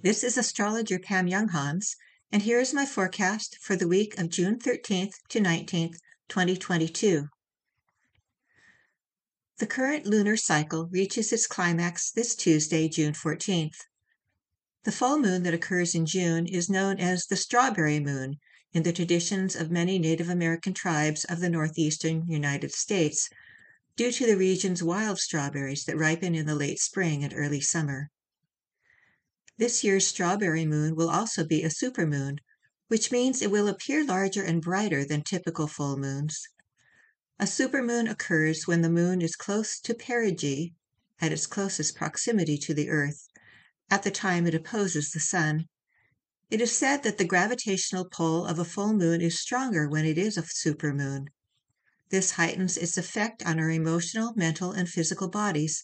This is astrologer Pam Younghans, and here is my forecast for the week of June 13th to 19th, 2022. The current lunar cycle reaches its climax this Tuesday, June 14th. The full moon that occurs in June is known as the strawberry moon in the traditions of many Native American tribes of the northeastern United States, due to the region's wild strawberries that ripen in the late spring and early summer. This year's strawberry moon will also be a supermoon, which means it will appear larger and brighter than typical full moons. A supermoon occurs when the moon is close to perigee, at its closest proximity to the earth, at the time it opposes the sun. It is said that the gravitational pull of a full moon is stronger when it is a supermoon. This heightens its effect on our emotional, mental, and physical bodies,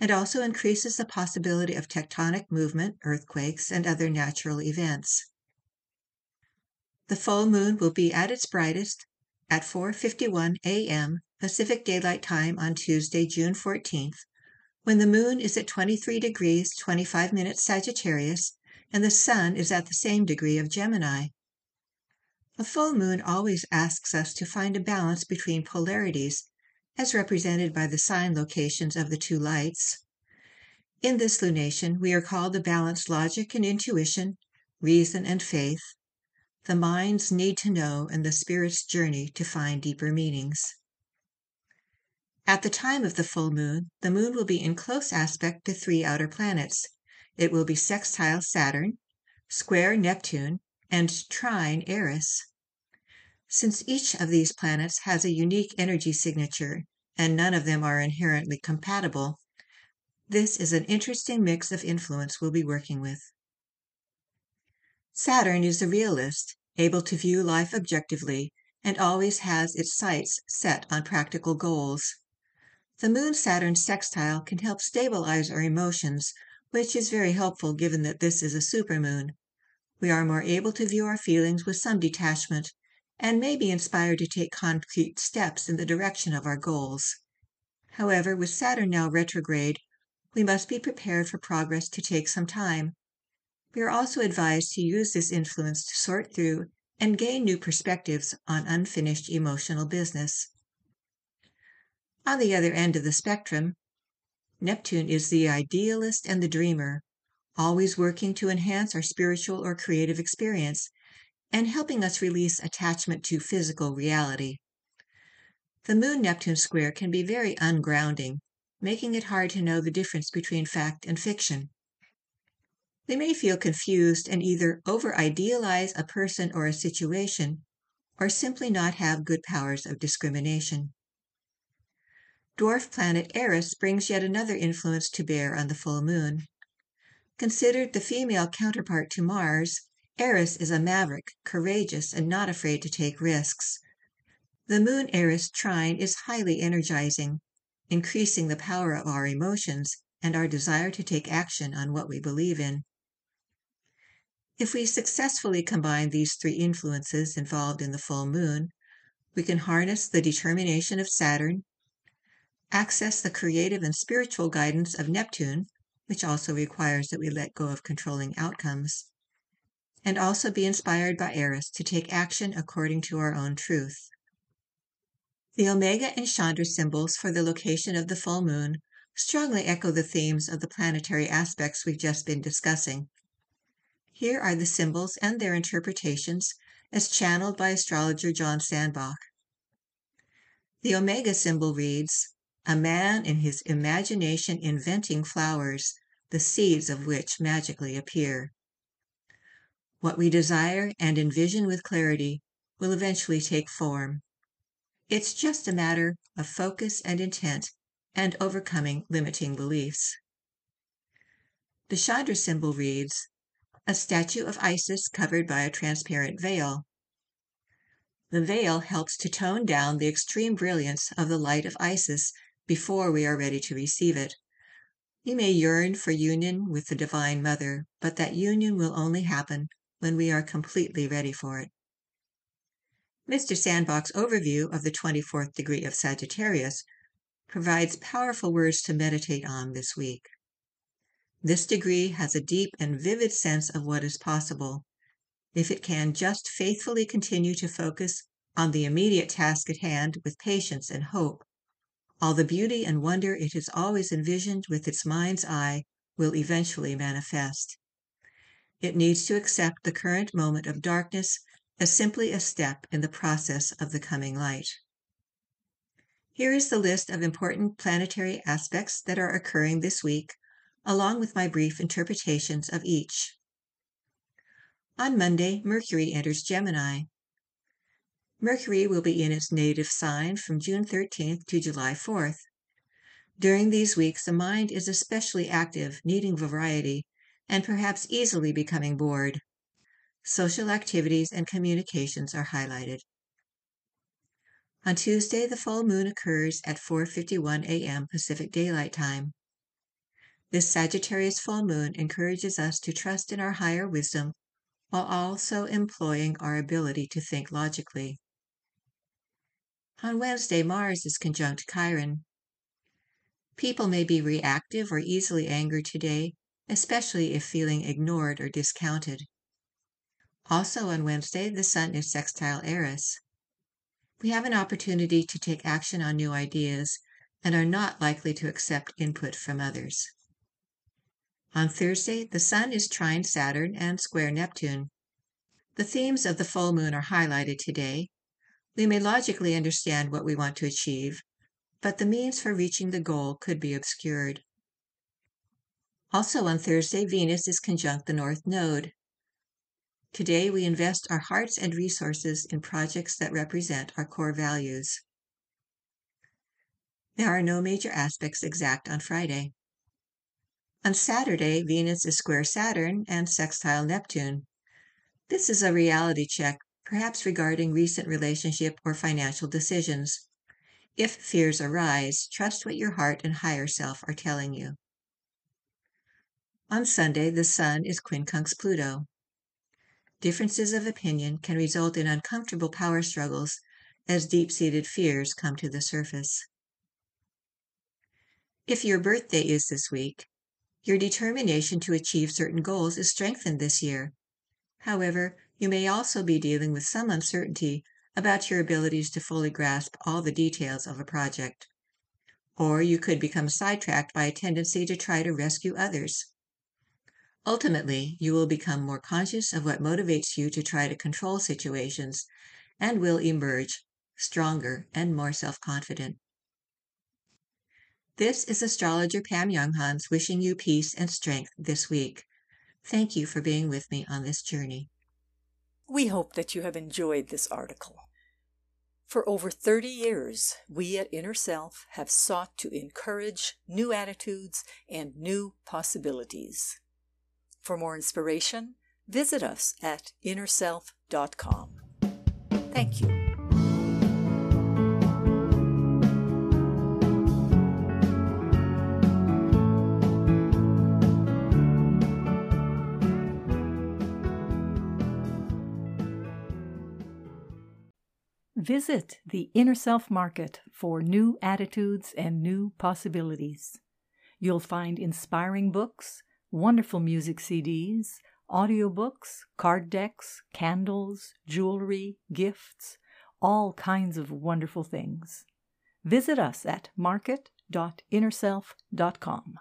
and also increases the possibility of tectonic movement, earthquakes, and other natural events. The full moon will be at its brightest at 4:51 a.m. Pacific Daylight Time on Tuesday, June 14th, when the moon is at 23 degrees 25 minutes Sagittarius and the sun is at the same degree of Gemini. A full moon always asks us to find a balance between polarities as represented by the sign locations of the two lights. In this lunation, we are called to balance logic and intuition, reason and faith, the mind's need to know, and the spirit's journey to find deeper meanings. At the time of the full moon, the moon will be in close aspect to three outer planets. It will be sextile Saturn, square Neptune, and trine Eris. Since each of these planets has a unique energy signature, and none of them are inherently compatible, this is an interesting mix of influence we'll be working with. Saturn is the realist, able to view life objectively, and always has its sights set on practical goals. The Moon Saturn sextile can help stabilize our emotions, which is very helpful given that this is a supermoon. We are more able to view our feelings with some detachment and may be inspired to take concrete steps in the direction of our goals. However, with Saturn now retrograde, we must be prepared for progress to take some time. We are also advised to use this influence to sort through and gain new perspectives on unfinished emotional business. On the other end of the spectrum, Neptune is the idealist and the dreamer, always working to enhance our spiritual or creative experience and helping us release attachment to physical reality. The Moon Neptune square can be very ungrounding, making it hard to know the difference between fact and fiction. We may feel confused and either over idealize a person or a situation, or simply not have good powers of discrimination. Dwarf planet Eris brings yet another influence to bear on the full moon. Considered the female counterpart to Mars, Eris is a maverick, courageous, and not afraid to take risks. The Moon Eris trine is highly energizing, increasing the power of our emotions and our desire to take action on what we believe in. If we successfully combine these three influences involved in the full moon, we can harness the determination of Saturn, access the creative and spiritual guidance of Neptune, which also requires that we let go of controlling outcomes, and also be inspired by Eris to take action according to our own truth. The Omega and Chandra symbols for the location of the full moon strongly echo the themes of the planetary aspects we've just been discussing. Here are the symbols and their interpretations as channeled by astrologer John Sandbach. The Omega symbol reads, A man in his imagination inventing flowers, the seeds of which magically appear. What we desire and envision with clarity will eventually take form. It's just a matter of focus and intent and overcoming limiting beliefs. The Chandra symbol reads, a statue of Isis covered by a transparent veil. The veil helps to tone down the extreme brilliance of the light of Isis before we are ready to receive it. We may yearn for union with the Divine Mother, but that union will only happen when we are completely ready for it. Mr. Sandbach's overview of the 24th degree of Sagittarius provides powerful words to meditate on this week. This degree has a deep and vivid sense of what is possible. If it can just faithfully continue to focus on the immediate task at hand with patience and hope, all the beauty and wonder it has always envisioned with its mind's eye will eventually manifest. It needs to accept the current moment of darkness as simply a step in the process of the coming light. Here is the list of important planetary aspects that are occurring this week, along with my brief interpretations of each. On Monday, Mercury enters Gemini. Mercury will be in its native sign from June 13th to July 4th. During these weeks, the mind is especially active, needing variety, and perhaps easily becoming bored. Social activities and communications are highlighted. On Tuesday, the full moon occurs at 4:51 a.m. Pacific Daylight Time. This Sagittarius full moon encourages us to trust in our higher wisdom while also employing our ability to think logically. On Wednesday, Mars is conjunct Chiron. People may be reactive or easily angered today, especially if feeling ignored or discounted. Also on Wednesday, the Sun is sextile Eris. We have an opportunity to take action on new ideas and are not likely to accept input from others. On Thursday, the Sun is trine Saturn and square Neptune. The themes of the full moon are highlighted today, we may logically understand what we want to achieve, but the means for reaching the goal could be obscured. Also on Thursday, Venus is conjunct the North Node. Today, we invest our hearts and resources in projects that represent our core values. There are no major aspects exact on Friday. On Saturday, Venus is square Saturn and sextile Neptune. This is a reality check perhaps regarding recent relationship or financial decisions. If fears arise, trust what your heart and higher self are telling you. On Sunday, the Sun is quincunx Pluto. Differences of opinion can result in uncomfortable power struggles as deep seated fears come to the surface. If your birthday is this week, your determination to achieve certain goals is strengthened this year. However, you may also be dealing with some uncertainty about your abilities to fully grasp all the details of a project. Or you could become sidetracked by a tendency to try to rescue others. Ultimately, you will become more conscious of what motivates you to try to control situations and will emerge stronger and more self confident. This is astrologer Pam Younghans wishing you peace and strength this week. Thank you for being with me on this journey. We hope that you have enjoyed this article. For over 30 years, we at Inner Self have sought to encourage new attitudes and new possibilities. For more inspiration, visit us at innerself.com. Thank you. Visit the Inner Self Market for new attitudes and new possibilities. You'll find inspiring books, wonderful music CDs, audiobooks, card decks, candles, jewelry, gifts, all kinds of wonderful things. Visit us at market.innerself.com.